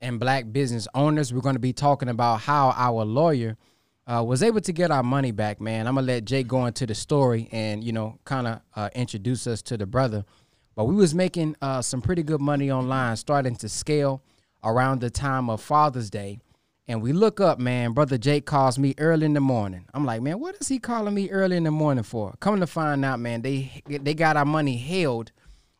and black business owners. We're going to be talking about how our lawyer uh, was able to get our money back, man. I'm gonna let Jake go into the story and you know kind of uh, introduce us to the brother. But we was making uh, some pretty good money online, starting to scale around the time of Father's Day. And we look up, man. Brother Jake calls me early in the morning. I'm like, man, what is he calling me early in the morning for? Coming to find out, man, they they got our money held,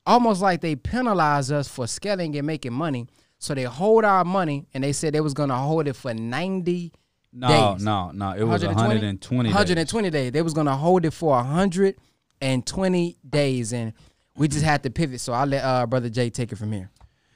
almost like they penalize us for scaling and making money. So they hold our money, and they said they was gonna hold it for 90 No, days. no, no. It was 120. 120 days. They was gonna hold it for 120 days, and we just had to pivot. So I'll let uh, brother Jay take it from here.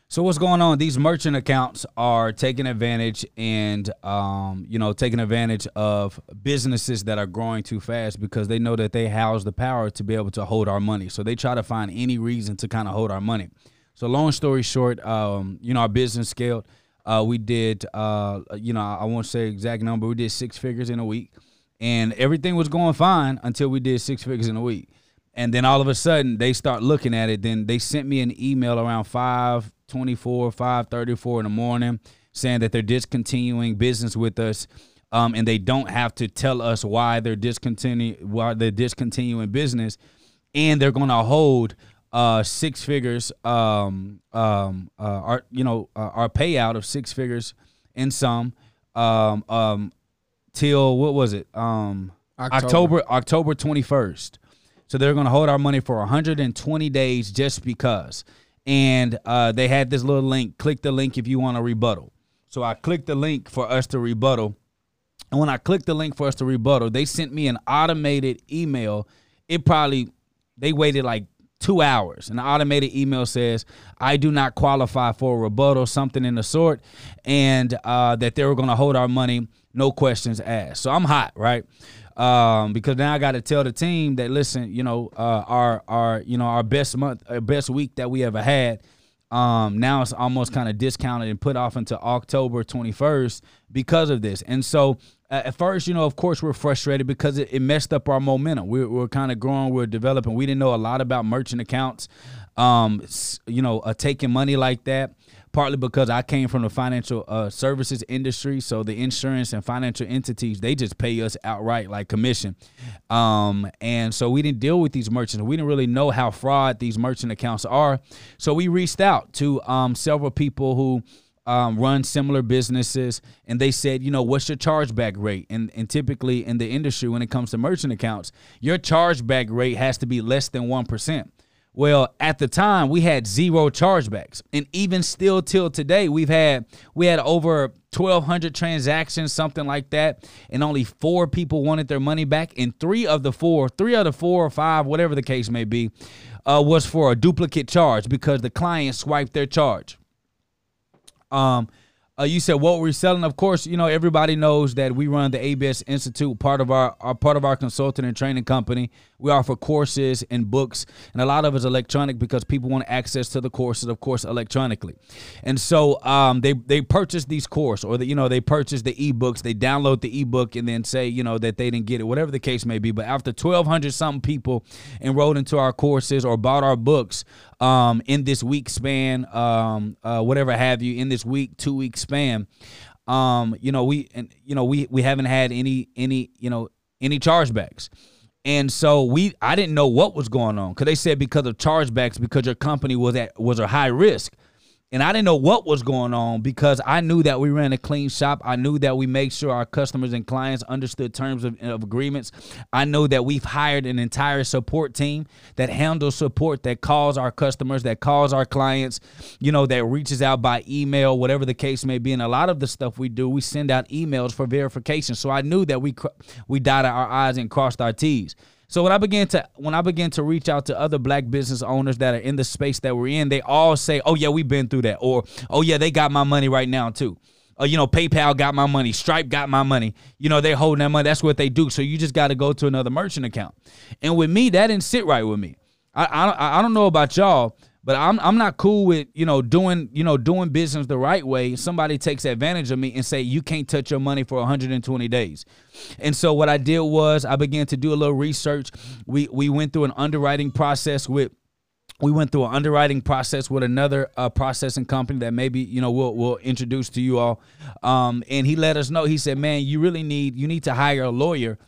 So what's going on? These merchant accounts are taking advantage and um, you know taking advantage of businesses that are growing too fast because they know that they house the power to be able to hold our money. So they try to find any reason to kind of hold our money. So long story short, um, you know our business scaled. Uh, we did, uh, you know, I won't say exact number. We did six figures in a week, and everything was going fine until we did six figures in a week. And then all of a sudden, they start looking at it. Then they sent me an email around five twenty-four, five thirty-four in the morning, saying that they're discontinuing business with us, um, and they don't have to tell us why they're discontinuing why they're discontinuing business, and they're going to hold uh, six figures, um, um, uh, our you know uh, our payout of six figures in some, um, um, till what was it? Um, October. October twenty first. So they're going to hold our money for 120 days just because. And uh, they had this little link. Click the link if you want a rebuttal. So I clicked the link for us to rebuttal. And when I clicked the link for us to rebuttal, they sent me an automated email. It probably, they waited like two hours. An automated email says, I do not qualify for a rebuttal, something in the sort, and uh, that they were going to hold our money, no questions asked. So I'm hot, right? Um, because now I got to tell the team that listen, you know, uh, our our you know our best month, our best week that we ever had. Um, now it's almost kind of discounted and put off into October 21st because of this. And so uh, at first, you know, of course, we're frustrated because it, it messed up our momentum. We, we're kind of growing, we're developing. We didn't know a lot about merchant accounts, um, you know, uh, taking money like that. Partly because I came from the financial uh, services industry, so the insurance and financial entities they just pay us outright like commission, um, and so we didn't deal with these merchants. We didn't really know how fraud these merchant accounts are, so we reached out to um, several people who um, run similar businesses, and they said, you know, what's your chargeback rate? And and typically in the industry, when it comes to merchant accounts, your chargeback rate has to be less than one percent. Well, at the time, we had zero chargebacks, and even still till today, we've had we had over twelve hundred transactions, something like that, and only four people wanted their money back, and three of the four, three out of the four or five, whatever the case may be, uh, was for a duplicate charge because the client swiped their charge. Um, uh, you said what we're selling. Of course, you know everybody knows that we run the ABS Institute, part of our, our part of our consulting and training company. We offer courses and books, and a lot of it's electronic because people want access to the courses, of course, electronically. And so um, they they purchase these courses, or the, you know they purchase the ebooks, they download the ebook, and then say you know that they didn't get it, whatever the case may be. But after twelve hundred something people enrolled into our courses or bought our books, um, in this week span, um, uh, whatever have you, in this week, two week span, um, you know, we and you know we we haven't had any any you know any chargebacks. And so we, I didn't know what was going on because they said because of chargebacks, because your company was at was a high risk, and I didn't know what was going on because I knew that we ran a clean shop. I knew that we made sure our customers and clients understood terms of, of agreements. I know that we've hired an entire support team that handles support, that calls our customers, that calls our clients, you know, that reaches out by email, whatever the case may be. And a lot of the stuff we do, we send out emails for verification. So I knew that we we dotted our I's and crossed our T's. So when I began to when I began to reach out to other black business owners that are in the space that we're in, they all say, "Oh yeah, we've been through that," or "Oh yeah, they got my money right now too." Or you know, PayPal got my money, Stripe got my money. You know, they're holding that money. That's what they do. So you just got to go to another merchant account. And with me, that didn't sit right with me. I I, I don't know about y'all, but I'm I'm not cool with you know doing you know doing business the right way. Somebody takes advantage of me and say you can't touch your money for 120 days. And so what I did was I began to do a little research. We we went through an underwriting process with we went through an underwriting process with another uh, processing company that maybe you know we'll we'll introduce to you all. Um, and he let us know. He said, "Man, you really need you need to hire a lawyer."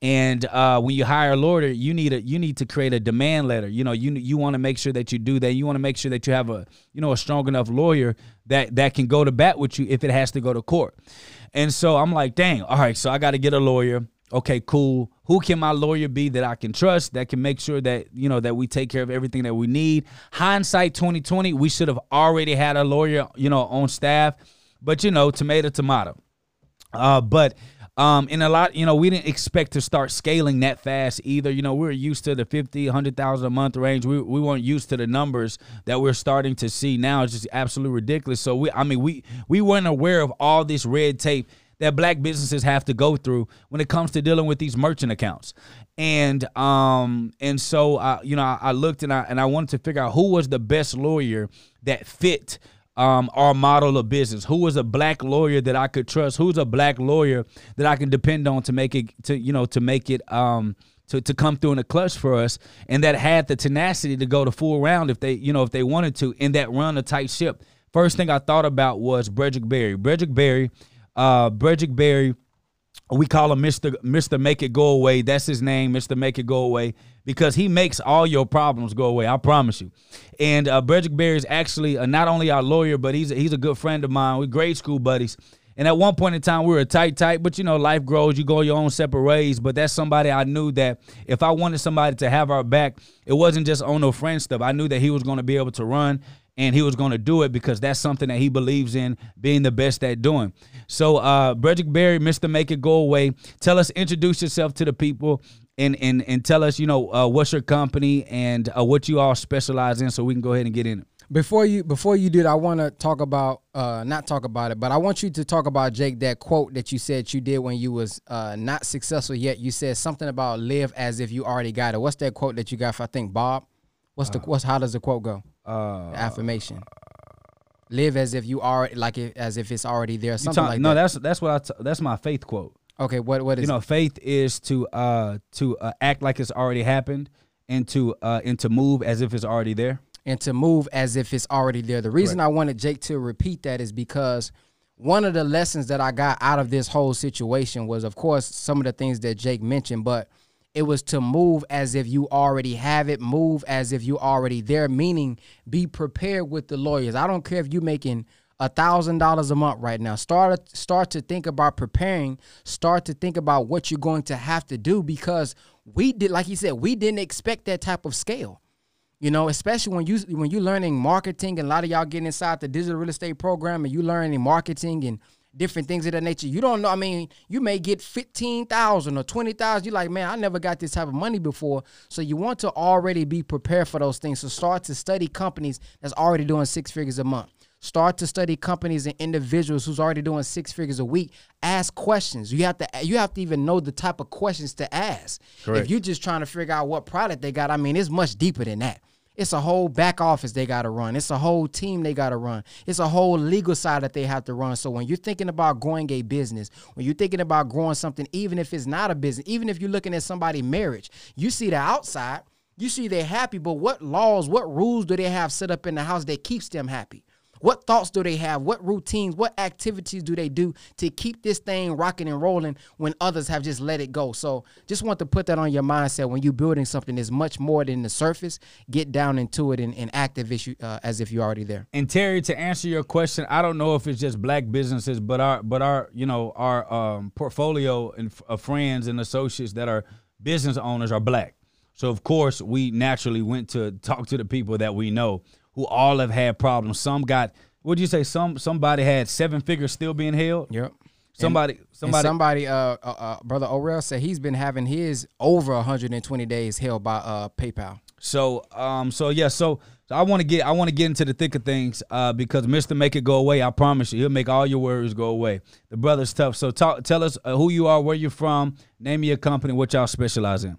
And uh, when you hire a lawyer, you need a you need to create a demand letter. You know, you you want to make sure that you do that. You want to make sure that you have a you know a strong enough lawyer that that can go to bat with you if it has to go to court. And so I'm like, dang, all right, so I got to get a lawyer okay, cool. Who can my lawyer be that I can trust that can make sure that, you know, that we take care of everything that we need? Hindsight 2020, we should have already had a lawyer, you know, on staff. But, you know, tomato, tomato. Uh, but um, in a lot, you know, we didn't expect to start scaling that fast either. You know, we were used to the 50, 100,000 a month range. We, we weren't used to the numbers that we're starting to see now. It's just absolutely ridiculous. So we, I mean, we, we weren't aware of all this red tape that black businesses have to go through when it comes to dealing with these merchant accounts. And um and so I you know I, I looked and I and I wanted to figure out who was the best lawyer that fit um, our model of business. Who was a black lawyer that I could trust? Who's a black lawyer that I can depend on to make it to you know to make it um, to, to come through in a clutch for us, and that had the tenacity to go the full round if they you know if they wanted to, in that run a tight ship. First thing I thought about was Bredrick Berry. Bredrick Berry uh, Bredrick Berry, we call him Mr. Mr. Make It Go Away. That's his name, Mr. Make It Go Away, because he makes all your problems go away. I promise you. And uh, Bredrick Berry is actually uh, not only our lawyer, but he's a, he's a good friend of mine. We're grade school buddies. And at one point in time, we were a tight, tight, but you know, life grows. You go your own separate ways. But that's somebody I knew that if I wanted somebody to have our back, it wasn't just on no friend stuff. I knew that he was going to be able to run and he was going to do it because that's something that he believes in being the best at doing. So, uh, Bredrick Berry, Mr. Make It Go Away, tell us, introduce yourself to the people and and and tell us, you know, uh, what's your company and uh, what you all specialize in, so we can go ahead and get in it. Before you before you do it, I want to talk about uh, not talk about it, but I want you to talk about Jake that quote that you said you did when you was uh, not successful yet. You said something about live as if you already got it. What's that quote that you got? For, I think Bob. What's the uh, what's how does the quote go? Uh, affirmation. Live as if you are like it, as if it's already there. Something talk, like no, that. That's that's what I t- that's my faith quote. Okay, what what is? You know, faith is to uh to uh, act like it's already happened, and to uh and to move as if it's already there, and to move as if it's already there. The reason Correct. I wanted Jake to repeat that is because one of the lessons that I got out of this whole situation was, of course, some of the things that Jake mentioned, but it was to move as if you already have it, move as if you already there, meaning be prepared with the lawyers. I don't care if you're making a thousand dollars a month right now. Start start to think about preparing. Start to think about what you're going to have to do because we did, like he said, we didn't expect that type of scale. You know, especially when you when you're learning marketing, and a lot of y'all getting inside the digital real estate program, and you learning marketing and different things of that nature. You don't know. I mean, you may get fifteen thousand or twenty thousand. You're like, man, I never got this type of money before. So you want to already be prepared for those things. So start to study companies that's already doing six figures a month. Start to study companies and individuals who's already doing six figures a week. Ask questions. You have to you have to even know the type of questions to ask. Correct. If you're just trying to figure out what product they got, I mean, it's much deeper than that. It's a whole back office they got to run. It's a whole team they got to run. It's a whole legal side that they have to run. So when you're thinking about growing a business, when you're thinking about growing something, even if it's not a business, even if you're looking at somebody's marriage, you see the outside, you see they're happy, but what laws, what rules do they have set up in the house that keeps them happy? What thoughts do they have? What routines, what activities do they do to keep this thing rocking and rolling when others have just let it go? So just want to put that on your mindset when you're building something that's much more than the surface. Get down into it and, and active uh, as if you're already there. And Terry, to answer your question, I don't know if it's just black businesses, but our but our you know our um, portfolio and of friends and associates that are business owners are black. So of course we naturally went to talk to the people that we know who all have had problems. Some got what do you say? Some somebody had seven figures still being held. Yep. Somebody, and, somebody, and somebody. Uh, uh, uh, brother Orel said he's been having his over 120 days held by uh PayPal. So, um, so yeah, so, so I want to get, I want to get into the thick of things, uh, because Mister Make It Go Away, I promise you, he'll make all your worries go away. The brother's tough. So, talk, tell us uh, who you are, where you're from, name of your company, what y'all specialize in.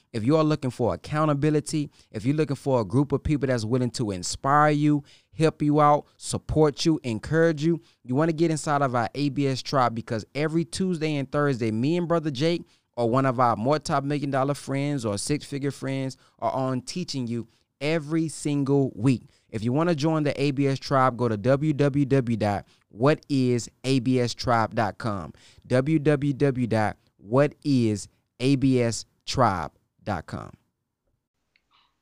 If you are looking for accountability, if you're looking for a group of people that's willing to inspire you, help you out, support you, encourage you, you want to get inside of our ABS Tribe because every Tuesday and Thursday, me and Brother Jake or one of our multi-million dollar friends or six-figure friends are on teaching you every single week. If you want to join the ABS tribe, go to www.whatisaBStribe.com. www.whatisaBStribe.com.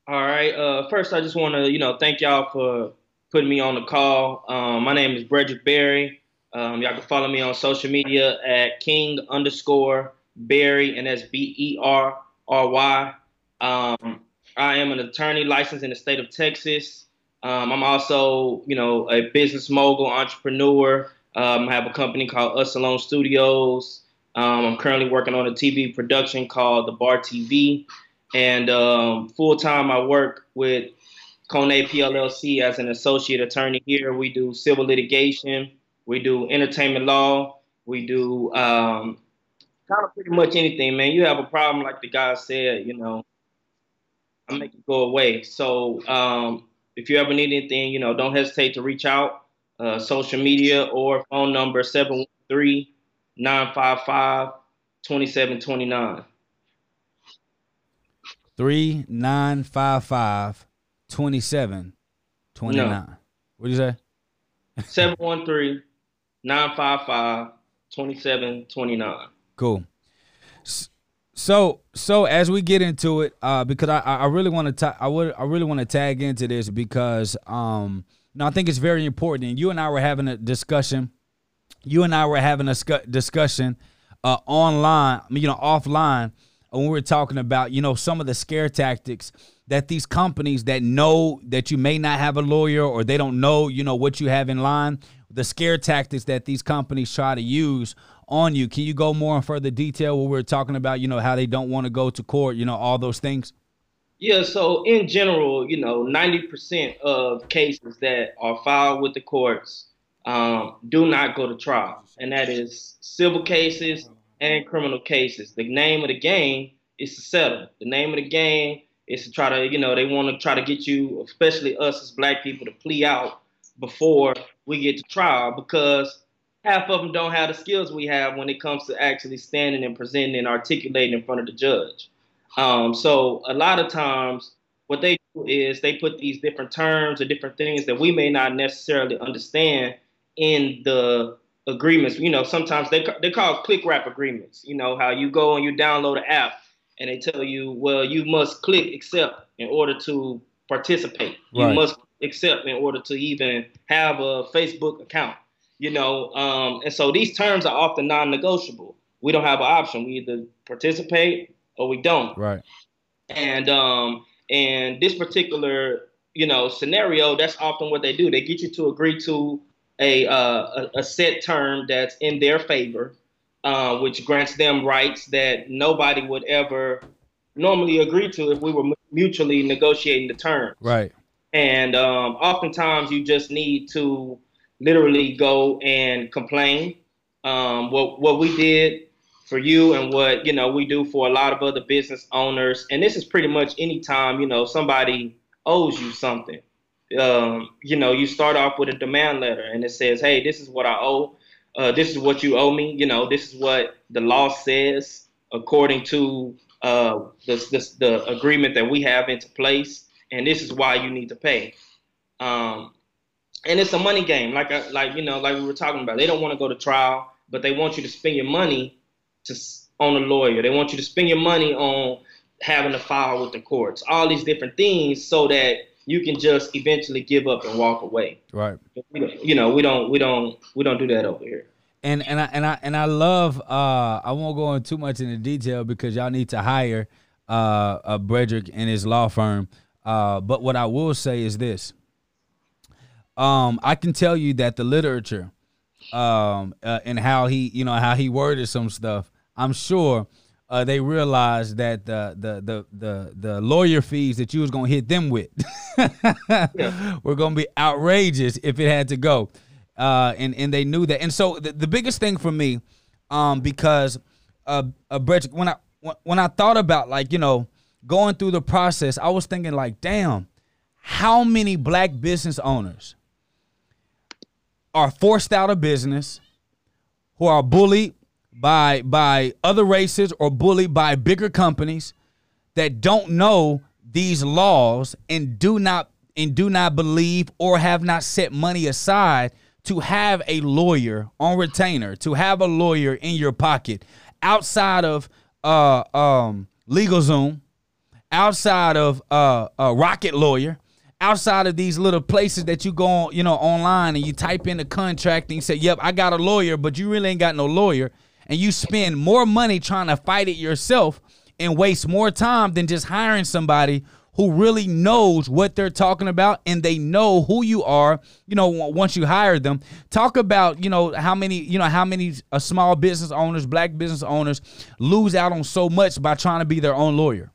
All right. Uh, first, I just want to, you know, thank y'all for putting me on the call. Um, my name is Brederick Berry. Um, y'all can follow me on social media at King underscore Berry, and that's B E R R Y. Um, I am an attorney licensed in the state of Texas. Um, I'm also, you know, a business mogul, entrepreneur. Um, I have a company called Us Alone Studios. Um, I'm currently working on a TV production called The Bar TV. And um, full time, I work with Kone PLLC as an associate attorney here. We do civil litigation, we do entertainment law, we do um, kind of pretty much anything, man. You have a problem, like the guy said, you know, I make it go away. So um, if you ever need anything, you know, don't hesitate to reach out. Uh, social media or phone number 713 955 2729. 3955 2729. What do you say? 713 955 2729. Cool. So so as we get into it, uh, because I I really want to ta- I would I really want to tag into this because um no I think it's very important. And you and I were having a discussion. You and I were having a sc- discussion uh, online, you know, offline when we were talking about you know some of the scare tactics that these companies that know that you may not have a lawyer or they don't know you know what you have in line the scare tactics that these companies try to use on you. Can you go more in further detail where we're talking about, you know, how they don't want to go to court, you know, all those things? Yeah, so in general, you know, 90% of cases that are filed with the courts um, do not go to trial, and that is civil cases and criminal cases. The name of the game is to settle. The name of the game is to try to, you know, they want to try to get you, especially us as black people, to plea out before we get to trial because half of them don't have the skills we have when it comes to actually standing and presenting and articulating in front of the judge. Um, so a lot of times, what they do is they put these different terms or different things that we may not necessarily understand in the agreements. You know, sometimes they they call click wrap agreements. You know how you go and you download an app and they tell you, well, you must click accept in order to participate. Right. You must accept in order to even have a Facebook account you know, um, and so these terms are often non-negotiable. We don't have an option. We either participate or we don't. Right. And um, and this particular you know scenario, that's often what they do. They get you to agree to a uh, a, set term that's in their favor, uh, which grants them rights that nobody would ever normally agree to if we were mutually negotiating the terms. Right. And um, oftentimes you just need to literally go and complain. Um, what what we did for you and what you know we do for a lot of other business owners, and this is pretty much anytime you know somebody owes you something. Um, you know, you start off with a demand letter, and it says, "Hey, this is what I owe. Uh, this is what you owe me. You know, this is what the law says according to uh, this, this, the agreement that we have into place, and this is why you need to pay." Um, and it's a money game. Like I, like you know, like we were talking about. They don't want to go to trial, but they want you to spend your money to on a lawyer. They want you to spend your money on having to file with the courts. All these different things so that you can just eventually give up and walk away. Right. You know, we don't we don't we don't do that over here. And and I and I and I love uh I won't go into too much into detail because y'all need to hire uh a Brederick and his law firm. Uh but what I will say is this um, I can tell you that the literature, um, uh, and how he, you know, how he worded some stuff. I'm sure uh, they realized that the, the the the the lawyer fees that you was gonna hit them with Yeah. were gonna be outrageous if it had to go, uh, and and they knew that. And so the, the biggest thing for me, um, because uh, uh, Brett, when I when- when I thought about like you know going through the process, I was thinking like, damn, how many black business owners are forced out of business, who are bullied by by other races or bullied by bigger companies that don't know these laws and do not and do not believe or have not set money aside to have a lawyer on retainer, to have a lawyer in your pocket outside of uh um LegalZoom, outside of uh, a Rocket Lawyer, outside of these little places that you go on, you know, online and you type in the contract and you say, "Yep, I got a lawyer," but you really ain't got no lawyer, and you spend more money trying to fight it yourself and waste more time than just hiring somebody who really knows what they're talking about and they know who you are you know once you hire them. Talk about you know how many you know how many uh, small business owners black business owners lose out on so much by trying to be their own lawyer?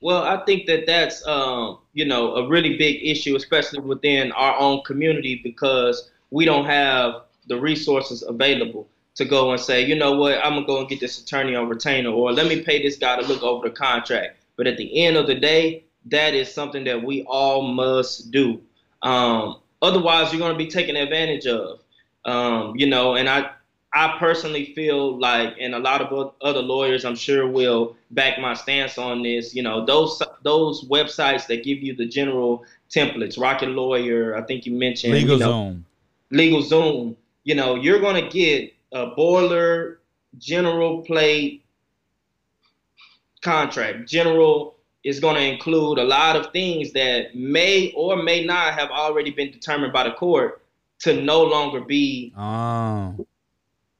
Well, I think that that's um, you know a really big issue, especially within our own community, because we don't have the resources available to go and say, you know what, I'm gonna go and get this attorney on retainer, or let me pay this guy to look over the contract. But at the end of the day, that is something that we all must do. Um, otherwise, you're gonna be taken advantage of. Um, you know, and I I personally feel like, and a lot of other lawyers, I'm sure, will back my stance on this. You know, those those websites that give you the general templates, Rocket Lawyer, I think you mentioned, legal you know, zone Legal Zoom. You know, you're gonna get a boiler general plate contract. General is going to include a lot of things that may or may not have already been determined by the court to no longer be oh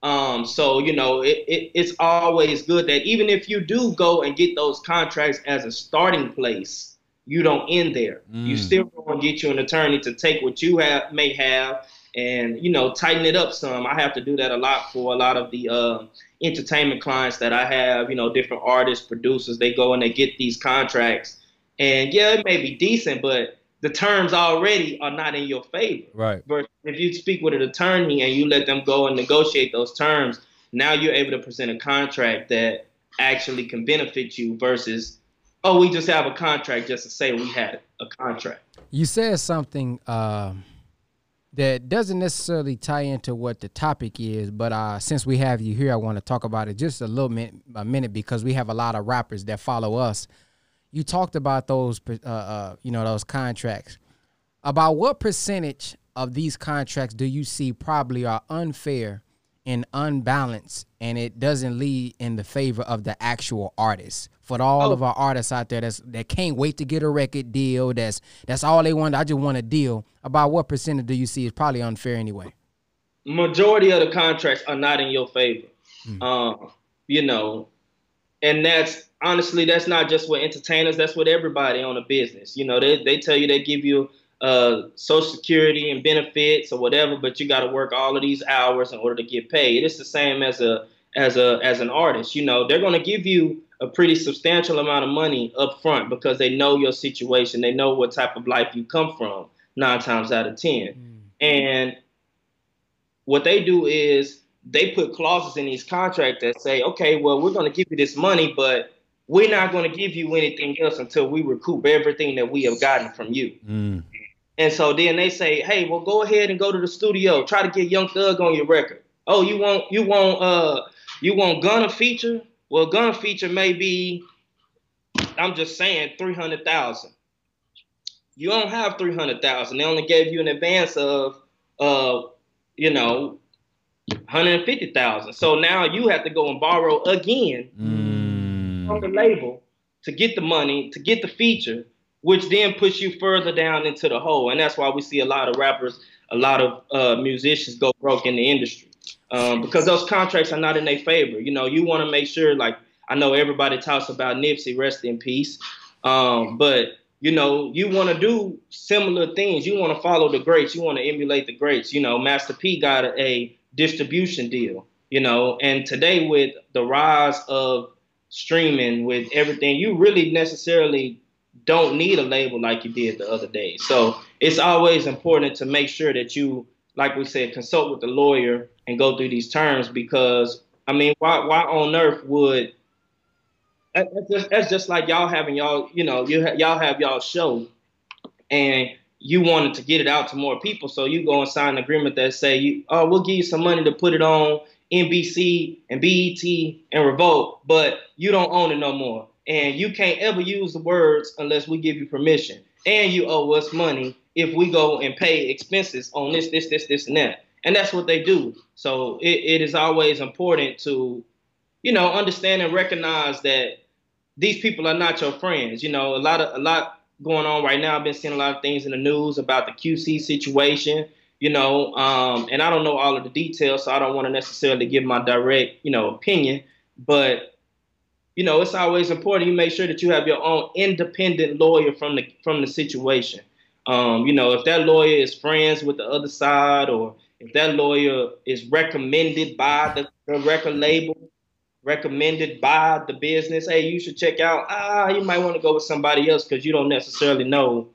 um, so you know, it, it, it's always good that even if you do go and get those contracts as a starting place, you don't end there. You Mm. still going to get you an attorney to take what you have may have and you know tighten it up some. I have to do that a lot for a lot of the uh, entertainment clients that I have. You know, different artists, producers. They go and they get these contracts, and yeah, it may be decent, but the terms already are not in your favor. right Versus if you speak with an attorney and you let them go and negotiate those terms, now you're able to present a contract that actually can benefit you versus, oh, we just have a contract just to say we had a contract. You said something um, that doesn't necessarily tie into what the topic is, but uh, since we have you here, I want to talk about it just a little minute, a minute because we have a lot of rappers that follow us. You talked about those, uh, uh, you know, those contracts. About what percentage of these contracts do you see probably are unfair and unbalanced, and it doesn't lead in the favor of the actual artist? For all Oh. of our artists out there that's that can't wait to get a record deal, that's that's all they want. I just want a deal. About what percentage do you see is probably unfair anyway? Majority of the contracts are not in your favor. Um, you know, and that's honestly that's not just with entertainers. That's with everybody on a business. You know, they they tell you they give you uh social security and benefits or whatever, but you got to work all of these hours in order to get paid. It's the same as a as a as an artist. You know, they're going to give you a pretty substantial amount of money up front because they know your situation. They know what type of life you come from. Nine times out of ten, and what they do is they put clauses in these contracts that say, okay, well, we're going to give you this money, but we're not going to give you anything else until we recoup everything that we have gotten from you. Mm. And so then they say, hey, well, go ahead and go to the studio, try to get Young Thug on your record. Oh, you want you want uh you want Gunna feature? Well, Gunna feature may be, I'm just saying, three hundred thousand. You don't have three hundred thousand. They only gave you an advance of uh, you know, 150,000. So now you have to go and borrow again from the Mm. label to get the money, to get the feature, which then puts you further down into the hole. And that's why we see a lot of rappers, a lot of uh, musicians go broke in the industry um, because those contracts are not in their favor. You know, you want to make sure, like, I know everybody talks about Nipsey, rest in peace. Um, but, you know, you want to do similar things. You want to follow the greats. You want to emulate the greats. You know, Master P got a distribution deal, you know, and today with the rise of streaming with everything, you really necessarily don't need a label like you did the other day. So it's always important to make sure that you, like we said, consult with the lawyer and go through these terms because I mean, why why on earth would that's just, that's just like y'all having y'all, you know, you y'all have y'all show, and you wanted to get it out to more people, so you go and sign an agreement that say, you, oh, we'll give you some money to put it on NBC and BET and Revolt, but you don't own it no more, and you can't ever use the words unless we give you permission, and you owe us money if we go and pay expenses on this, this, this, this, and that, and that's what they do. So it, it is always important to, you know, understand and recognize that these people are not your friends. You know, a lot of a lot going on right now. I've been seeing a lot of things in the news about the QC situation. You know, um, and I don't know all of the details, so I don't want to necessarily give my direct, you know, opinion. But you know, it's always important you make sure that you have your own independent lawyer from the from the situation. Um, you know, if that lawyer is friends with the other side, or if that lawyer is recommended by the, the record label, recommended by the business, hey, you should check out. Ah, you might want to go with somebody else because you don't necessarily know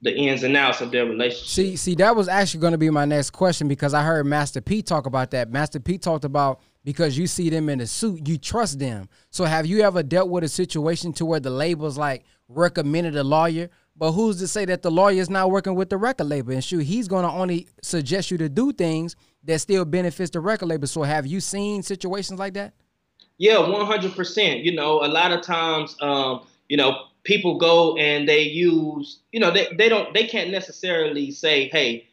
the ins and outs of their relationship. See, see, that was actually going to be my next question because I heard Master P talk about that. Master P talked about because you see them in a suit, you trust them. So have you ever dealt with a situation to where the label's like recommended a lawyer, but who's to say that the lawyer is not working with the record label? And shoot, he's to only suggest you to do things that still benefits the record label. So have you seen situations like that? Yeah, one hundred percent. You know, a lot of times, um, you know, people go and they use, you know, they, they don't, they can't necessarily say, hey,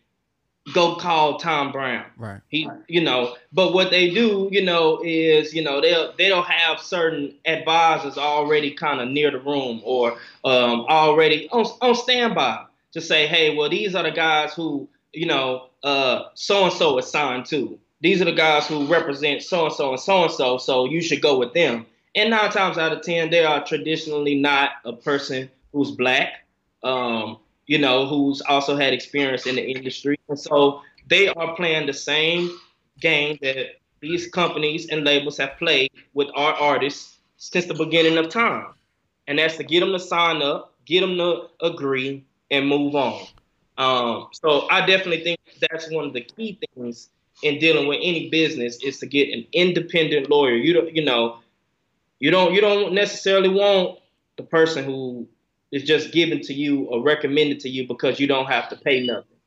go call Tom Brown. Right. He, you know, but what they do, you know, is, you know, they'll they'll have certain advisors already kind of near the room or um, already on on standby to say, hey, well, these are the guys who, you know, uh, so and so is signed to these are the guys who represent so and so and so and so, so you should go with them. And nine times out of ten, they are traditionally not a person who's black, um, you know, who's also had experience in the industry. And so they are playing the same game that these companies and labels have played with our artists since the beginning of time. And that's to get them to sign up, get them to agree, and move on. Um, so I definitely think that's one of the key things in dealing with any business is to get an independent lawyer. You don't, you know, you don't, you don't necessarily want the person who is just given to you or recommended to you because you don't have to pay nothing.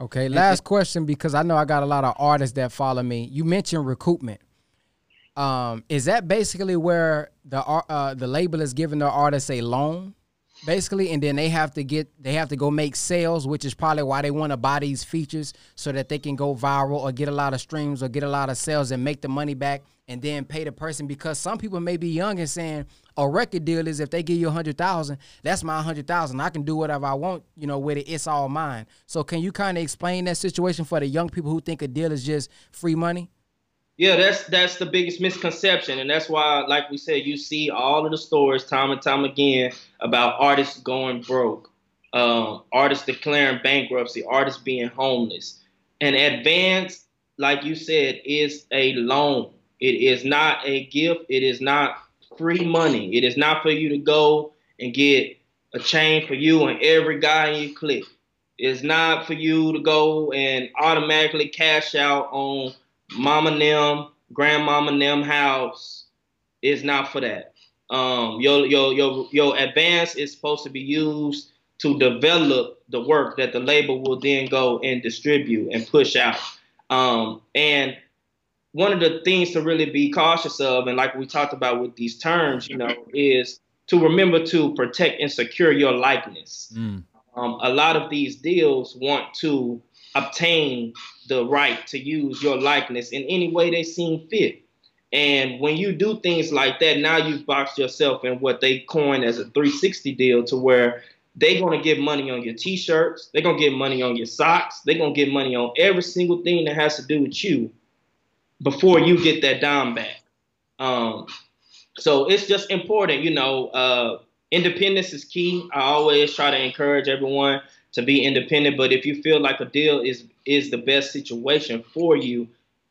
Okay, last question because I know I got a lot of artists that follow me. You mentioned recoupment. Um, is that basically where the uh, the label is giving the artist a loan? basically, and then they have to get they have to go make sales, which is probably why they want to buy these features so that they can go viral or get a lot of streams or get a lot of sales and make the money back and then pay the person because some people may be young and saying a record deal is if they give you a hundred thousand, that's my hundred thousand. I can do whatever I want, you know, with it. It's all mine. So can you kind of explain that situation for the young people who think a deal is just free money? Yeah, that's that's the biggest misconception, and that's why, like we said, you see all of the stories time and time again about artists going broke, um, artists declaring bankruptcy, artists being homeless. And advance, like you said, is a loan. It is not a gift. It is not free money. It is not for you to go and get a chain for you and every guy you click. It's not for you to go and automatically cash out on mama them, grandmama them house It's not for that. Um, your your your your advance is supposed to be used to develop the work that the label will then go and distribute and push out. Um, and one of the things to really be cautious of, and like we talked about with these terms, you know, is to remember to protect and secure your likeness. Mm. Um, a lot of these deals want to obtain the right to use your likeness in any way they seem fit. And when you do things like that, now you've boxed yourself in what they coin as a 360 deal to where they're going to get money on your t-shirts, they're going to get money on your socks, they're going to get money on every single thing that has to do with you before you get that dime back. Um, so it's just important, you know, uh, independence is key. I always try to encourage everyone to be independent. But if you feel like a deal is is the best situation for you,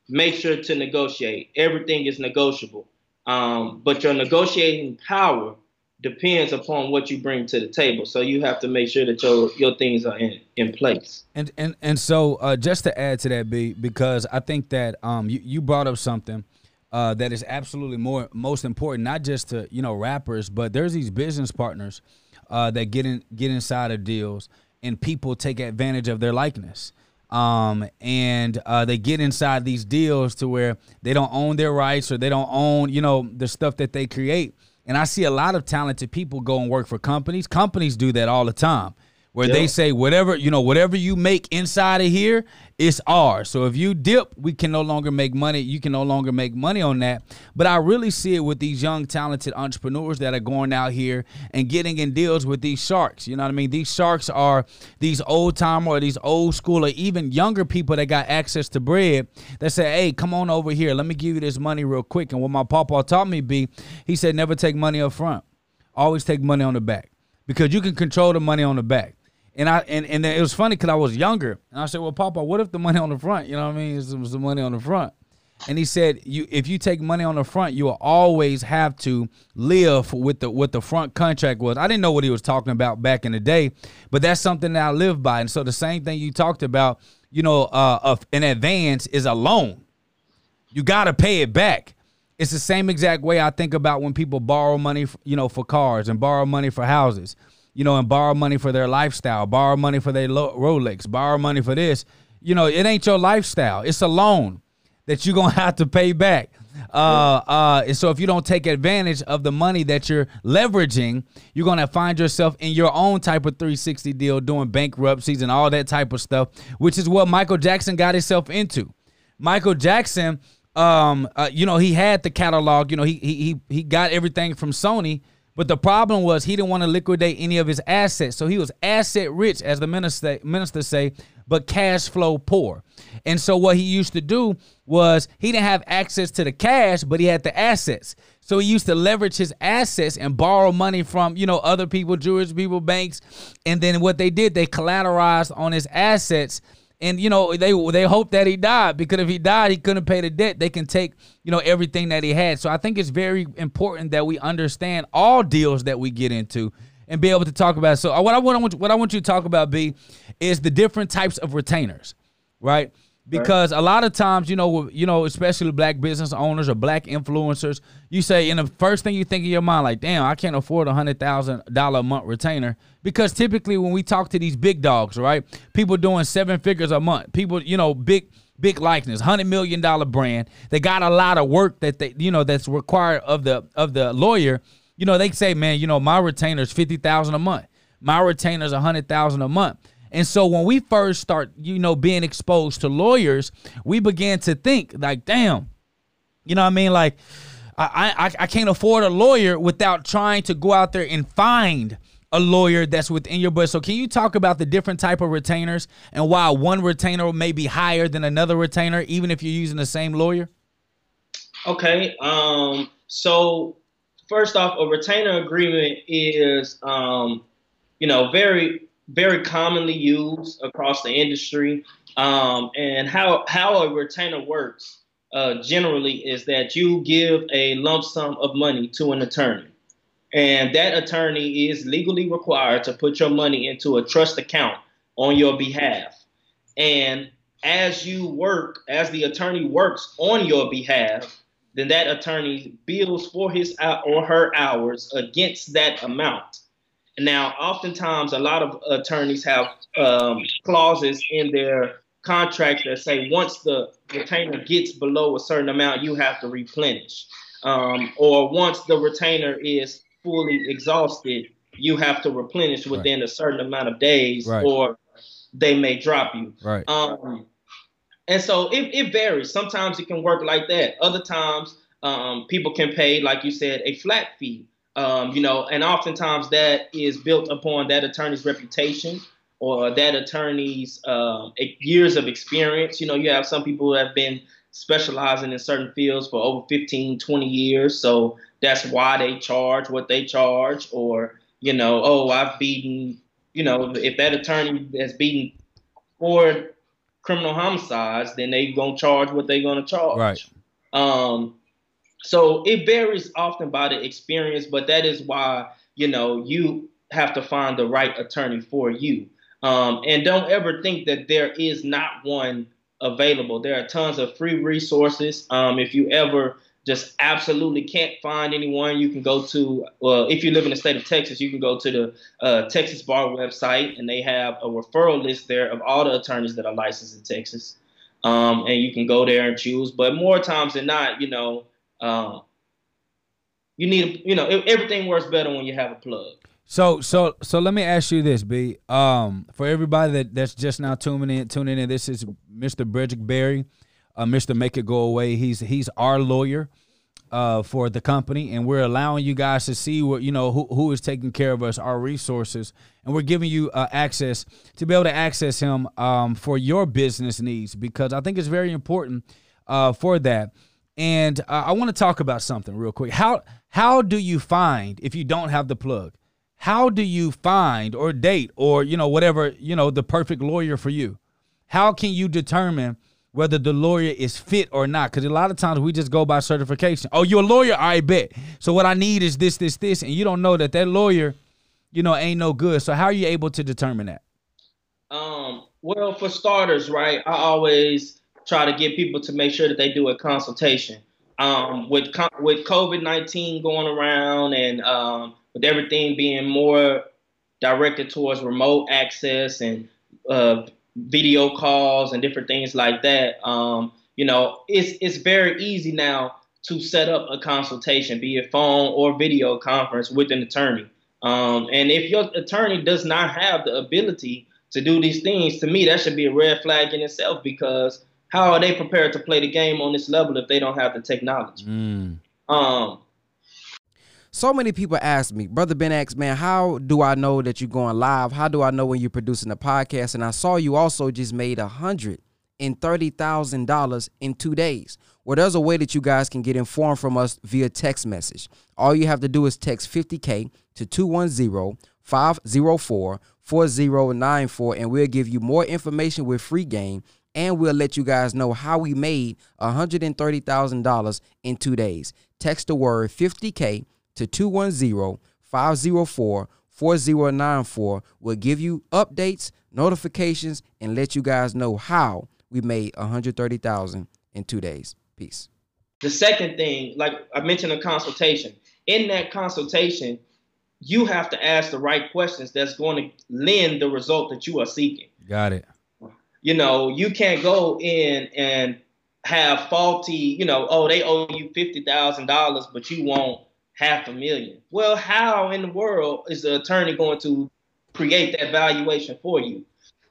make sure to negotiate. Everything is negotiable. Um, but your negotiating power depends upon what you bring to the table. So you have to make sure that your your things are in, in place. And and and so uh, just to add to that, B, because I think that um, you, you brought up something uh, that is absolutely more most important, not just to you know rappers, but there's these business partners uh, that get in get inside of deals, and people take advantage of their likeness. Um, and uh, they get inside these deals to where they don't own their rights or they don't own, you know, the stuff that they create. And I see a lot of talented people go and work for companies. Companies do that all the time where yep. they say whatever you know whatever you make inside of here it's ours. So if you dip we can no longer make money. You can no longer make money on that. But i really see it with these young talented entrepreneurs that are going out here and getting in deals with these sharks. You know what i mean? These sharks are these old timer or these old school or even younger people that got access to bread that say hey come on over here. Let me give you this money real quick. And what my papa taught me be he said never take money up front. Always take money on the back because you can control the money on the back and I and, and it was funny because I was younger, and I said, "Well, Papa, what if the money on the front? You know what I mean? It was the money on the front." And he said, "You if you take money on the front, you will always have to live with the what the front contract was." I didn't know what he was talking about back in the day, but that's something that I live by. And so the same thing you talked about, you know, uh, of an advance is a loan. You got to pay it back. It's the same exact way I think about when people borrow money, you know, for cars and borrow money for houses you know, and borrow money for their lifestyle, borrow money for their Rolex, borrow money for this. You know, it ain't your lifestyle. It's a loan that you're gonna have to pay back. Uh, uh, and so if you don't take advantage of the money that you're leveraging, you're gonna find yourself in your own type of 360 deal, doing bankruptcies and all that type of stuff, which is what Michael Jackson got himself into. Michael Jackson, um, uh, you know, he had the catalog. You know, he he he got everything from Sony but the problem was he didn't want to liquidate any of his assets. So he was asset rich, as the minister ministers say, but cash flow poor. And so what he used to do was he didn't have access to the cash, but he had the assets. So he used to leverage his assets and borrow money from, you know, other people, Jewish people, banks. And then what they did, they collateralized on his assets and you know they they hope that he died because if he died he couldn't pay the debt. They can take you know everything that he had. So i think it's very important that we understand all deals that we get into and be able to talk about it. so what i want what i want you to talk about b is the different types of retainers right because right. a lot of times you know you know especially black business owners or black influencers you say in the first thing you think in your mind like damn i can't afford a hundred thousand dollar a month retainer. Because typically when we talk to these big dogs right people doing seven figures a month people you know big big likeness hundred million dollar brand they got a lot of work that they you know that's required of the of the lawyer you know they say man you know my retainer is 50000 a month. My retainer is a hundred thousand a month and so when we first start, you know, being exposed to lawyers, we began to think like, damn, you know what I mean? Like, I, I, I can't afford a lawyer without trying to go out there and find a lawyer that's within your budget. So can you talk about the different type of retainers and why one retainer may be higher than another retainer, even if you're using the same lawyer? Okay. Um, so first off, a retainer agreement is, um, you know, very very commonly used across the industry. Um, and how how a retainer works uh, generally is that you give a lump sum of money to an attorney, and that attorney is legally required to put your money into a trust account on your behalf. And as you work, as the attorney works on your behalf, then that attorney bills for his or her hours against that amount. Now, oftentimes, a lot of attorneys have um, clauses in their contract that say once the retainer gets below a certain amount, you have to replenish. Um, or once the retainer is fully exhausted, you have to replenish within right. a certain amount of days, right. or they may drop you. Right. Um, and so it, it varies. Sometimes it can work like that. Other times, um, people can pay, like you said, a flat fee. Um, you know, and oftentimes that is built upon that attorney's reputation or that attorney's uh, years of experience. You know, you have some people who have been specializing in certain fields for over 15, 20 years. So that's why they charge what they charge. Or, you know, oh, I've beaten, you know, if that attorney has beaten four criminal homicides, then they going to charge what they're going to charge. Right. Um, so it varies often by the experience, but that is why you know you have to find the right attorney for you. Um, and don't ever think that there is not one available. There are tons of free resources. Um, if you ever just absolutely can't find anyone, you can go to, well, if you live in the state of Texas, you can go to the uh, Texas Bar website, and they have a referral list there of all the attorneys that are licensed in Texas. Um, and you can go there and choose. But more times than not, you know, um, you need, you know, everything works better when you have a plug. So so so let me ask you this, B. Um, for everybody that, that's just now tuning in, tuning in, this is Mr. Bridget Berry, uh, Mr. Make It Go Away. He's he's our lawyer uh, for the company, and we're allowing you guys to see what you know who, who is taking care of us, our resources, and we're giving you uh, access to be able to access him um, for your business needs because I think it's very important uh, for that. And uh, I want to talk about something real quick. How how do you find if you don't have the plug? how do you find or date or you know whatever you know the perfect lawyer for you? How can you determine whether the lawyer is fit or not? Because a lot of times we just go by certification. Oh you're a lawyer? I bet. So what i need is this this this and you don't know that that lawyer you know ain't no good. So how are you able to determine that? Um well for starters right i always try to get people to make sure that they do a consultation um with with covid-19 going around and um with everything being more directed towards remote access and uh, video calls and different things like that, um, you know, it's it's very easy now to set up a consultation, be it phone or video conference with an attorney. Um, and if your attorney does not have the ability to do these things, to me, that should be a red flag in itself because how are they prepared to play the game on this level if they don't have the technology? Mm. Um, so many people ask me, Brother Ben X, man, how do I know that you're going live? How do I know when you're producing a podcast? And I saw you also just made a hundred and thirty thousand dollars in two days. Well, there's a way that you guys can get informed from us via text message. All you have to do is text 50K to 210 504 4094, and we'll give you more information with free game and we'll let you guys know how we made $130,000 in two days. Text the word 50K to 210 504 4094. We'll give you updates, notifications, and let you guys know how we made 130000 in two days. Peace. The second thing, like I mentioned, a consultation. In that consultation, you have to ask the right questions that's going to lend the result that you are seeking. Got it. You know, you can't go in and have faulty, you know, oh, they owe you $50,000, but you want half a million. Well, how in the world is the attorney going to create that valuation for you?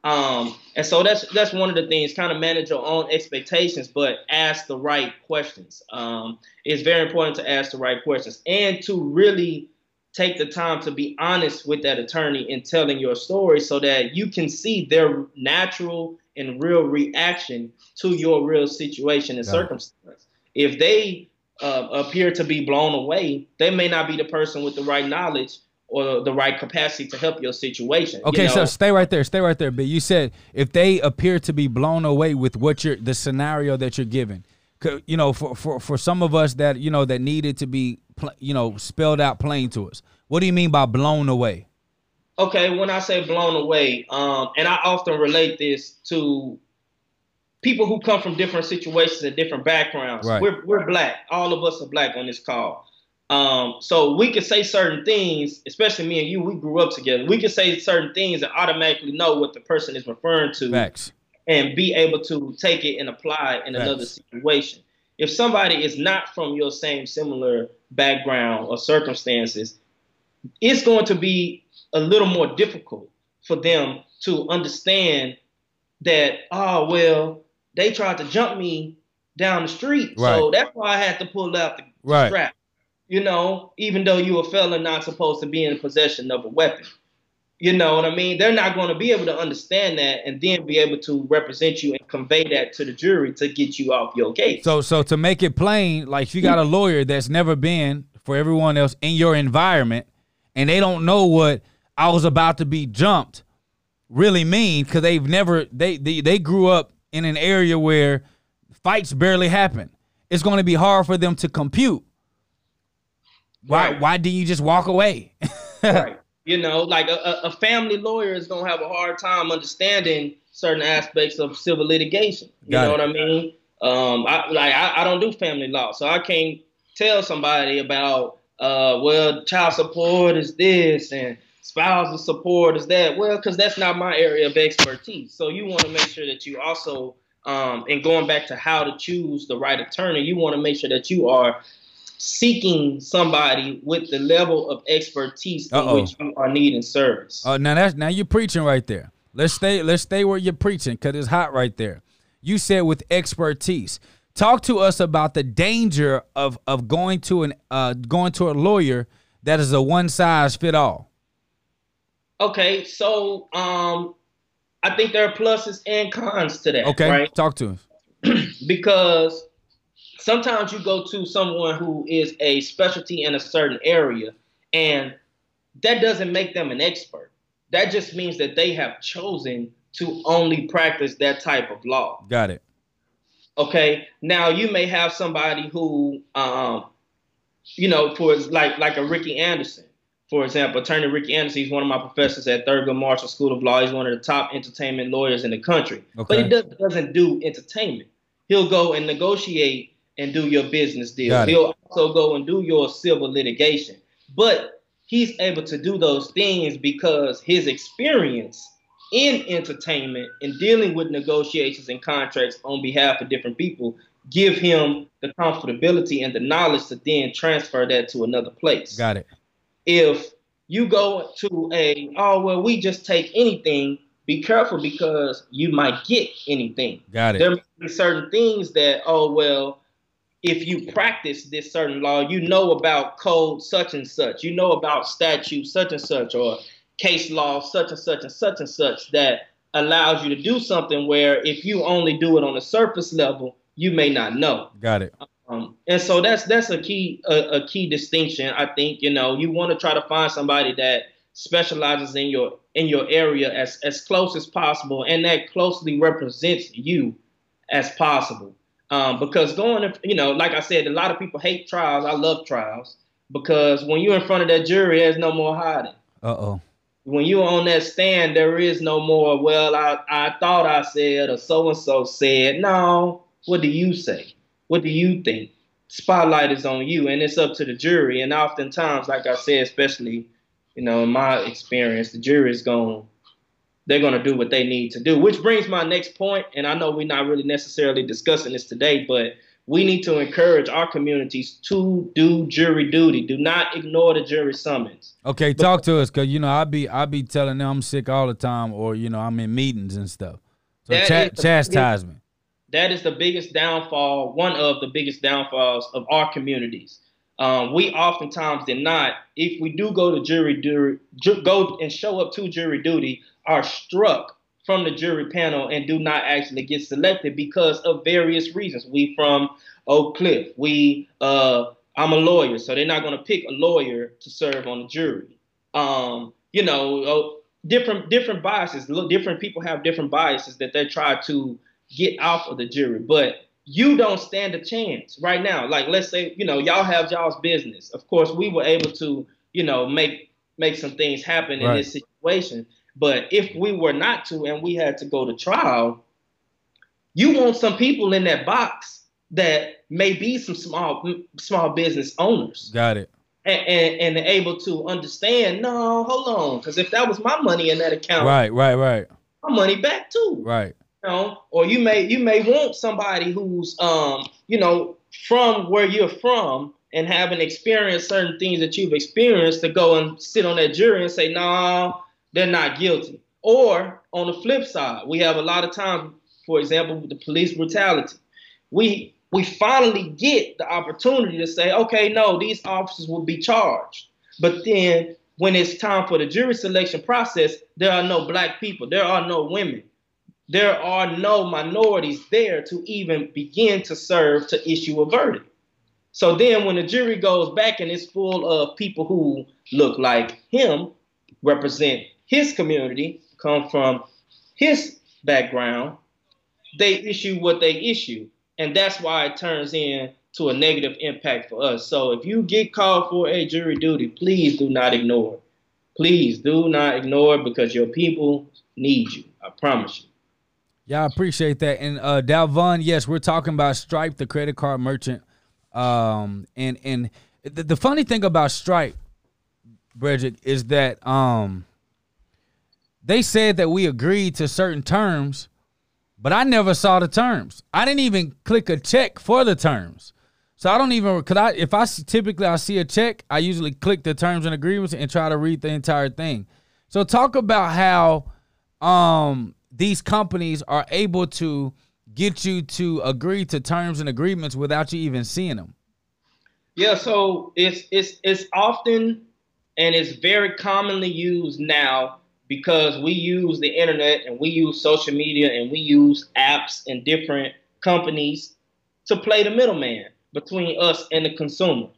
Um, and so that's that's one of the things. Kind of manage your own expectations, but ask the right questions. Um, it's very important to ask the right questions and to really take the time to be honest with that attorney in telling your story, so that you can see their natural and real reaction to your real situation and circumstance. If they uh, appear to be blown away, they may not be the person with the right knowledge or the right capacity to help your situation. Okay, you know? so stay right there, stay right there. But you said if they appear to be blown away with what you're the scenario that you're given, you know, for for for some of us that you know that needed to be you know spelled out plain to us. What do you mean by blown away? Okay, when I say blown away, um, and I often relate this to people who come from different situations and different backgrounds. Right. We're we're black. All of us are black on this call. Um, so we can say certain things, especially me and you. We grew up together. We can say certain things and automatically know what the person is referring to, Facts. And be able to take it and apply it in another situation. If somebody is not from your same similar background or circumstances, it's going to be a little more difficult for them to understand that. Oh well, they tried to jump me down the street. Right. So that's why I had to pull out the right. strap. You know, even though you a felon not supposed to be in possession of a weapon. You know what I mean? They're not going to be able to understand that and then be able to represent you and convey that to the jury to get you off your case. So so to make it plain, like if you got a lawyer that's never been for everyone else in your environment and they don't know what I was about to be jumped really mean because they've never they, they they grew up in an area where fights barely happen. It's going to be hard for them to compute Why Right. why didn't you just walk away? right. You know, like a, a- family lawyer is gonna have a hard time understanding certain aspects of civil litigation. You Got know it. what I mean? Um, I like I, I don't do family law, so I can't tell somebody about uh, well, child support is this and spousal support is that. Well, because that's not my area of expertise. So you want to make sure that you also, um, and going back to how to choose the right attorney, you want to make sure that you are seeking somebody with the level of expertise in Uh-oh. which you are needing service. Oh, now that's now you're preaching right there. Let's stay let's stay where you're preaching because it's hot right there. You said with expertise. Talk to us about the danger of of going to an uh going to a lawyer that is a one size fit all. Okay, so um, I think there are pluses and cons to that. Okay, right? talk to us. because sometimes you go to someone who is a specialty in a certain area and that doesn't make them an expert. That just means that they have chosen to only practice that type of law. Got it. okay? Now you may have somebody who um you know for like like a ricky anderson. For example attorney ricky anderson he's one of my professors at thurgood marshall school of law. He's one of the top entertainment lawyers in the country. Okay. but he does, doesn't do entertainment. He'll go and negotiate and do your business deal he'll also go and do your civil litigation but he's able to do those things because his experience in entertainment and dealing with negotiations and contracts on behalf of different people give him the comfortability and the knowledge to then transfer that to another place. Got it. If you go to a, oh, well, we just take anything, be careful because you might get anything. Got it. There may be certain things that, oh, well, if you practice this certain law, you know about code such and such, you know about statute such and such, or case law such and such and such and such that allows you to do something where if you only do it on a surface level, you may not know. Got it. Um, and so that's that's a key a, a key distinction. I think you know you want to try to find somebody that specializes in your in your area as as close as possible and that closely represents you as possible. Um, because going, to, you know, like I said, a lot of people hate trials. I love trials because when you're in front of that jury, there's no more hiding. Uh oh. When you're on that stand, there is no more. Well, I I thought I said or so and so said. No, what do you say? What do you think? Spotlight is on you, and it's up to the jury. And oftentimes, like I said, especially, you know, in my experience, the jury is going, they're going to do what they need to do. Which brings my next point, and I know we're not really necessarily discussing this today, but we need to encourage our communities to do jury duty. Do not ignore the jury summons. Okay, talk to us, cause you know I be I be telling them I'm sick all the time, or you know I'm in meetings and stuff. So That cha- chastise me. that is the biggest downfall, one of the biggest downfalls of our communities. Um, we oftentimes did not, if we do go to jury duty, ju- go and show up to jury duty, are struck from the jury panel and do not actually get selected because of various reasons. We from Oak Cliff, we uh, I'm a lawyer, so they're not going to pick a lawyer to serve on the jury. Um, you know, uh, different different biases. Look, Different people have different biases that they try to get off of the jury, but you don't stand a chance right now. Like let's say, you know, y'all have y'all's business. Of course, we were able to, you know, make make some things happen in this situation. But if we were not to and we had to go to trial, you want some people in that box that may be some small small business owners Got it. and, and, and able to understand, no, hold on, because if that was my money in that account, Right, right, right, my money back too right. you know, or you may you may want somebody who's um, you know, from where you're from and having experienced certain things that you've experienced to go and sit on that jury and say, no, they're not guilty. Or on the flip side, we have a lot of times, for example, with the police brutality, we we finally get the opportunity to say, okay, no, these officers will be charged. But then when it's time for the jury selection process, there are no black people, there are no women there are no minorities there to even begin to serve to issue a verdict. So then when the jury goes back and it's full of people who look like him, represent his community, come from his background, they issue what they issue. And that's why it turns in to a negative impact for us. So if you get called for a jury duty, please do not ignore. Please do not ignore because your people need you. I promise you. Yeah, I appreciate that. And uh Dalvon, yes, we're talking about Stripe, the credit card merchant. Um and and the, the funny thing about Stripe, Bridget, is that um they said that we agreed to certain terms, but I never saw the terms. I didn't even click a check for the terms. So I don't even could I if I typically I see a check, I usually click the terms and agreements and try to read the entire thing. So talk about how um these companies are able to get you to agree to terms and agreements without you even seeing them. Yeah, so it's it's it's often and it's very commonly used now because we use the internet and we use social media and we use apps and different companies to play the middleman between us and the consumer.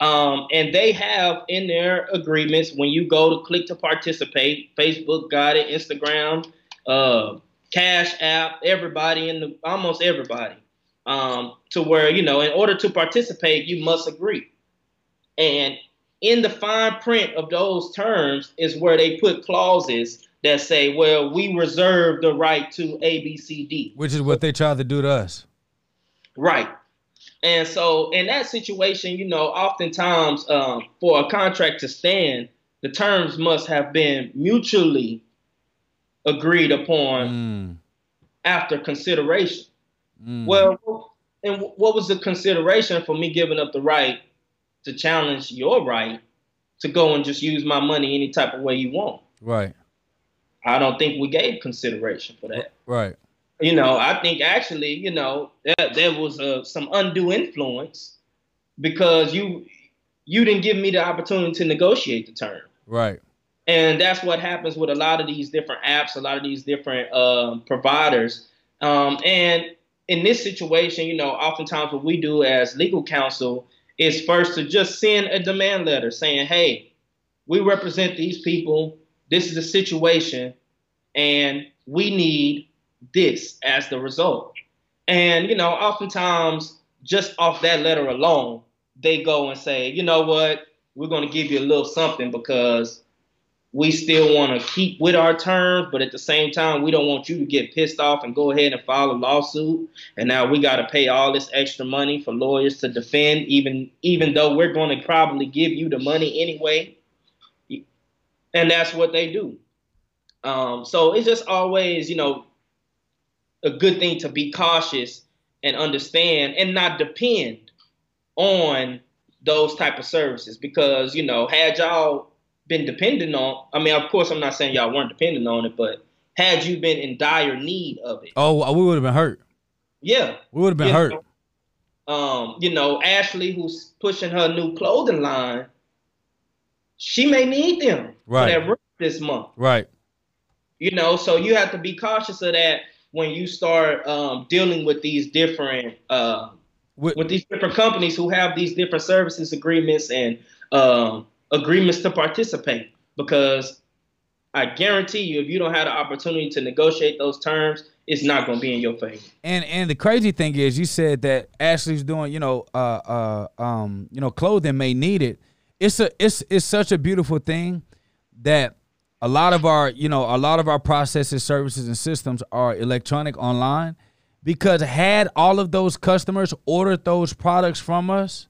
Um, and they have in their agreements when you go to click to participate, Facebook got it, Instagram, uh, Cash App, everybody in the almost everybody, um, to where you know in order to participate you must agree. And in the fine print of those terms is where they put clauses that say, well, we reserve the right to A, B, C, D. Which is what they try to do to us. Right. And so in that situation, you know, oftentimes um, for a contract to stand, the terms must have been mutually agreed upon mm. after consideration. Mm. Well, and what was the consideration for me giving up the right to challenge your right to go and just use my money any type of way you want? Right. I don't think we gave consideration for that. Right. You know, I think actually, you know, there, there was uh, some undue influence because you you didn't give me the opportunity to negotiate the term. Right. And that's what happens with a lot of these different apps, a lot of these different um, providers. Um, and in this situation, you know, oftentimes what we do as legal counsel is first to just send a demand letter saying, hey, we represent these people. This is the situation, and we need this as the result. And, you know, oftentimes just off that letter alone, they go and say, you know what, we're going to give you a little something because we still want to keep with our terms, but at the same time, we don't want you to get pissed off and go ahead and file a lawsuit. And now we got to pay all this extra money for lawyers to defend, even even though we're going to probably give you the money anyway. And that's what they do. Um, so it's just always, you know, a good thing to be cautious and understand and not depend on those type of services because you know had y'all been dependent on, I mean, of course, I'm not saying y'all weren't dependent on it, but had you been in dire need of it, oh, we would have been hurt. Yeah, we would have been you hurt. Know, um, you know, Ashley, who's pushing her new clothing line, she may need them right. for that this month. Right. You know, so you have to be cautious of that when you start um, dealing with these different uh, with, with, these different companies who have these different services agreements and um, agreements to participate because I guarantee you, if you don't have the opportunity to negotiate those terms, it's not going to be in your favor. And and the crazy thing is, you said that Ashley's doing, you know, uh, uh, um, you know, clothing may need it. It's a it's it's such a beautiful thing that a lot of our, you know, a lot of our processes, services, and systems are electronic online. Because had all of those customers ordered those products from us,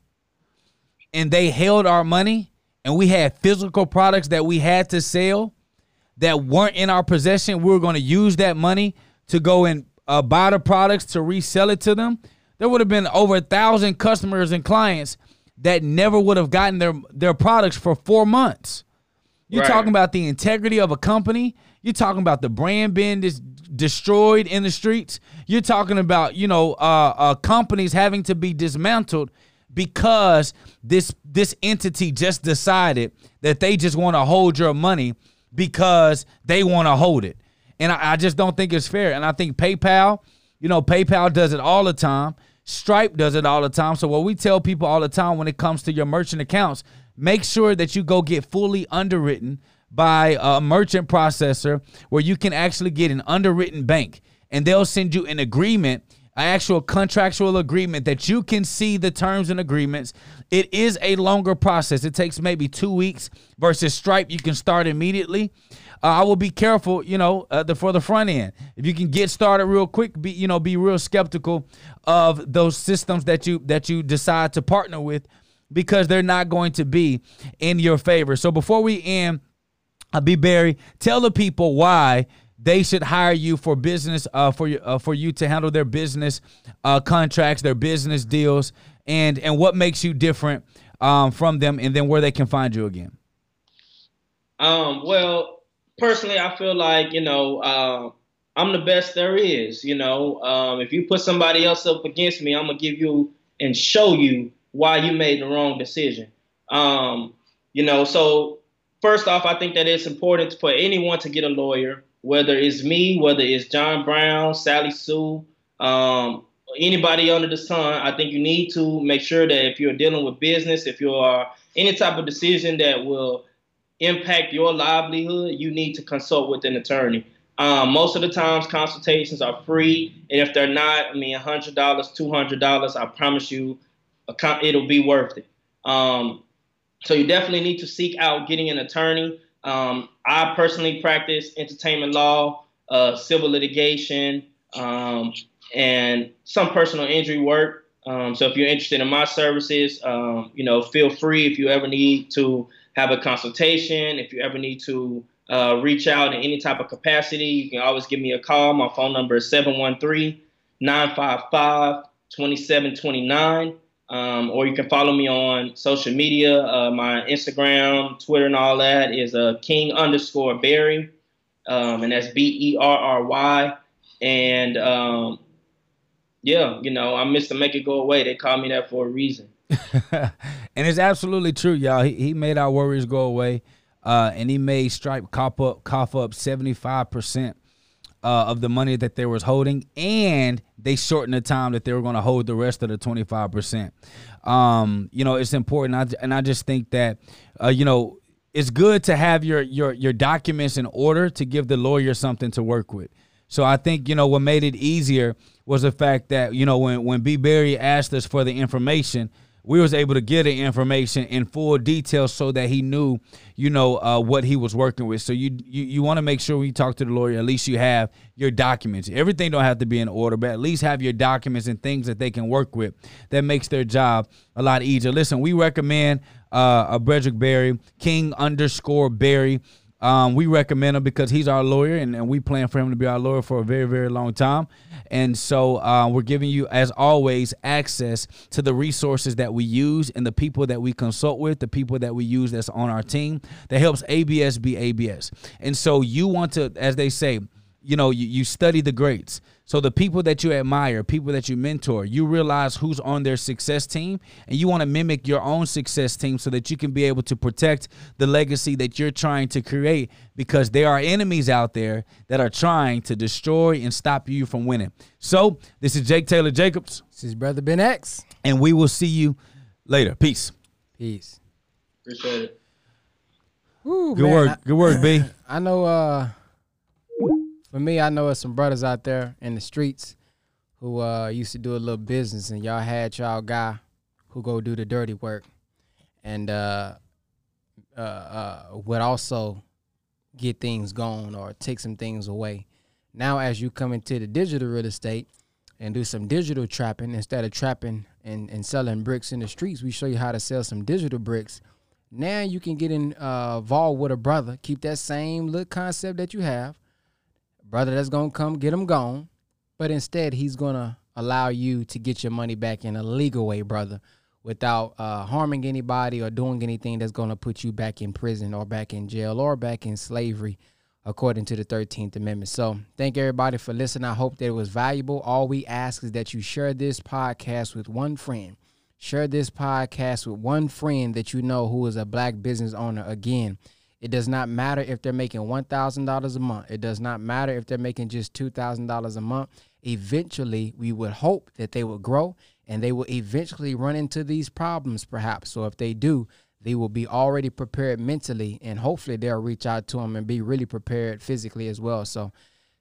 and they held our money, and we had physical products that we had to sell that weren't in our possession, we were going to use that money to go and uh, buy the products to resell it to them. There would have been over a thousand customers and clients that never would have gotten their their products for four months. You're right. talking about the integrity of a company. You're talking about the brand being dis- destroyed in the streets. You're talking about you know uh, uh, companies having to be dismantled because this this entity just decided that they just want to hold your money because they want to hold it. And I, I, just don't think it's fair. And I think PayPal, you know, PayPal does it all the time. Stripe does it all the time. So what we tell people all the time when it comes to your merchant accounts, make sure that you go get fully underwritten by a merchant processor where you can actually get an underwritten bank and they'll send you an agreement an actual contractual agreement that you can see the terms and agreements. It is a longer process. It takes maybe two weeks versus Stripe. You can start immediately. Uh, I will be careful, you know, uh, the, for the front end. If you can get started real quick, be you know, be real skeptical of those systems that you that you decide to partner with because they're not going to be in your favor. So before we end, uh, B Berry, tell the people why they should hire you for business uh, for you uh, for you to handle their business uh, contracts, their business deals, and and what makes you different um, from them, and then where they can find you again. Um, well, personally, I feel like you know uh, I'm the best there is. You know, um, if you put somebody else up against me, I'm gonna give you and show you why you made the wrong decision. Um, you know, so first off, I think that it's important for anyone to get a lawyer whether it's me, whether it's John Brown, Sally Sue, um, anybody under the sun, I think you need to make sure that if you're dealing with business, if you are any type of decision that will impact your livelihood, you need to consult with an attorney. Um, most of the times, consultations are free, and if they're not, I mean, $100, $200, I promise you, it'll be worth it. Um, so you definitely need to seek out getting an attorney. Um, I personally practice entertainment law, uh, civil litigation, um, and some personal injury work. Um, so if you're interested in my services, um, you know, feel free if you ever need to have a consultation, if you ever need to uh, reach out in any type of capacity, you can always give me a call. My phone number is 713 955 2729. Um, or you can follow me on social media. Uh, my Instagram, Twitter, and all that is uh, King underscore Berry, um, and that's B E R R Y. And um, yeah, you know, I'm Mr. Make It Go Away. They call me that for a reason. and it's absolutely true, y'all. He, he made our worries go away, uh, and he made Stripe cough up cough up 75 percent uh, of the money that they was holding, and they shortened the time that they were going to hold the rest of the twenty five percent. Um, you know, it's important, I, and I just think that, uh, you know, it's good to have your your your documents in order to give the lawyer something to work with. So I think you know what made it easier was the fact that you know when when B Berry asked us for the information, we was able to get the information in full detail so that he knew, you know, uh, what he was working with. So you you, you want to make sure when you talk to the lawyer, at least you have your documents. Everything don't have to be in order, but at least have your documents and things that they can work with. That makes their job a lot easier. Listen, we recommend uh, a Bredrick Berry, King underscore Berry. Um, we recommend him because he's our lawyer, and, and we plan for him to be our lawyer for a very, very long time. And so uh, we're giving you, as always, access to the resources that we use and the people that we consult with, the people that we use that's on our team that helps ABS be ABS. And so you want to, as they say, you know, you, you study the greats. So the people that you admire, people that you mentor, you realize who's on their success team and you want to mimic your own success team so that you can be able to protect the legacy that you're trying to create because there are enemies out there that are trying to destroy and stop you from winning. So, this is Jake Taylor Jacobs. This is Brother Ben X. And we will see you later. Peace. Peace. Appreciate it. Woo, Good man, work. I, Good work, B. I know uh for me, I know it's some brothers out there in the streets who uh, used to do a little business, and y'all had y'all guy who go do the dirty work, and uh, uh, uh, would also get things going or take some things away. Now, as you come into the digital real estate and do some digital trapping instead of trapping and, and selling bricks in the streets, we show you how to sell some digital bricks. Now you can get uh, involved with a brother, keep that same little concept that you have, brother that's gonna come get him gone, but instead he's gonna allow you to get your money back in a legal way, brother, without uh, harming anybody or doing anything that's gonna put you back in prison or back in jail or back in slavery, according to the Thirteenth Amendment. So, thank everybody for listening. I hope that it was valuable. All we ask is that you share this podcast with one friend. Share this podcast with one friend that you know who is a black business owner. Again it does not matter if they're making $1,000 a month. It does not matter if they're making just $2,000 a month. Eventually, we would hope that they will grow and they will eventually run into these problems, perhaps. So if they do, they will be already prepared mentally and hopefully they'll reach out to them and be really prepared physically as well. So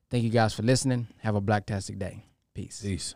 thank you guys for listening. Have a blacktastic day. Peace. Peace.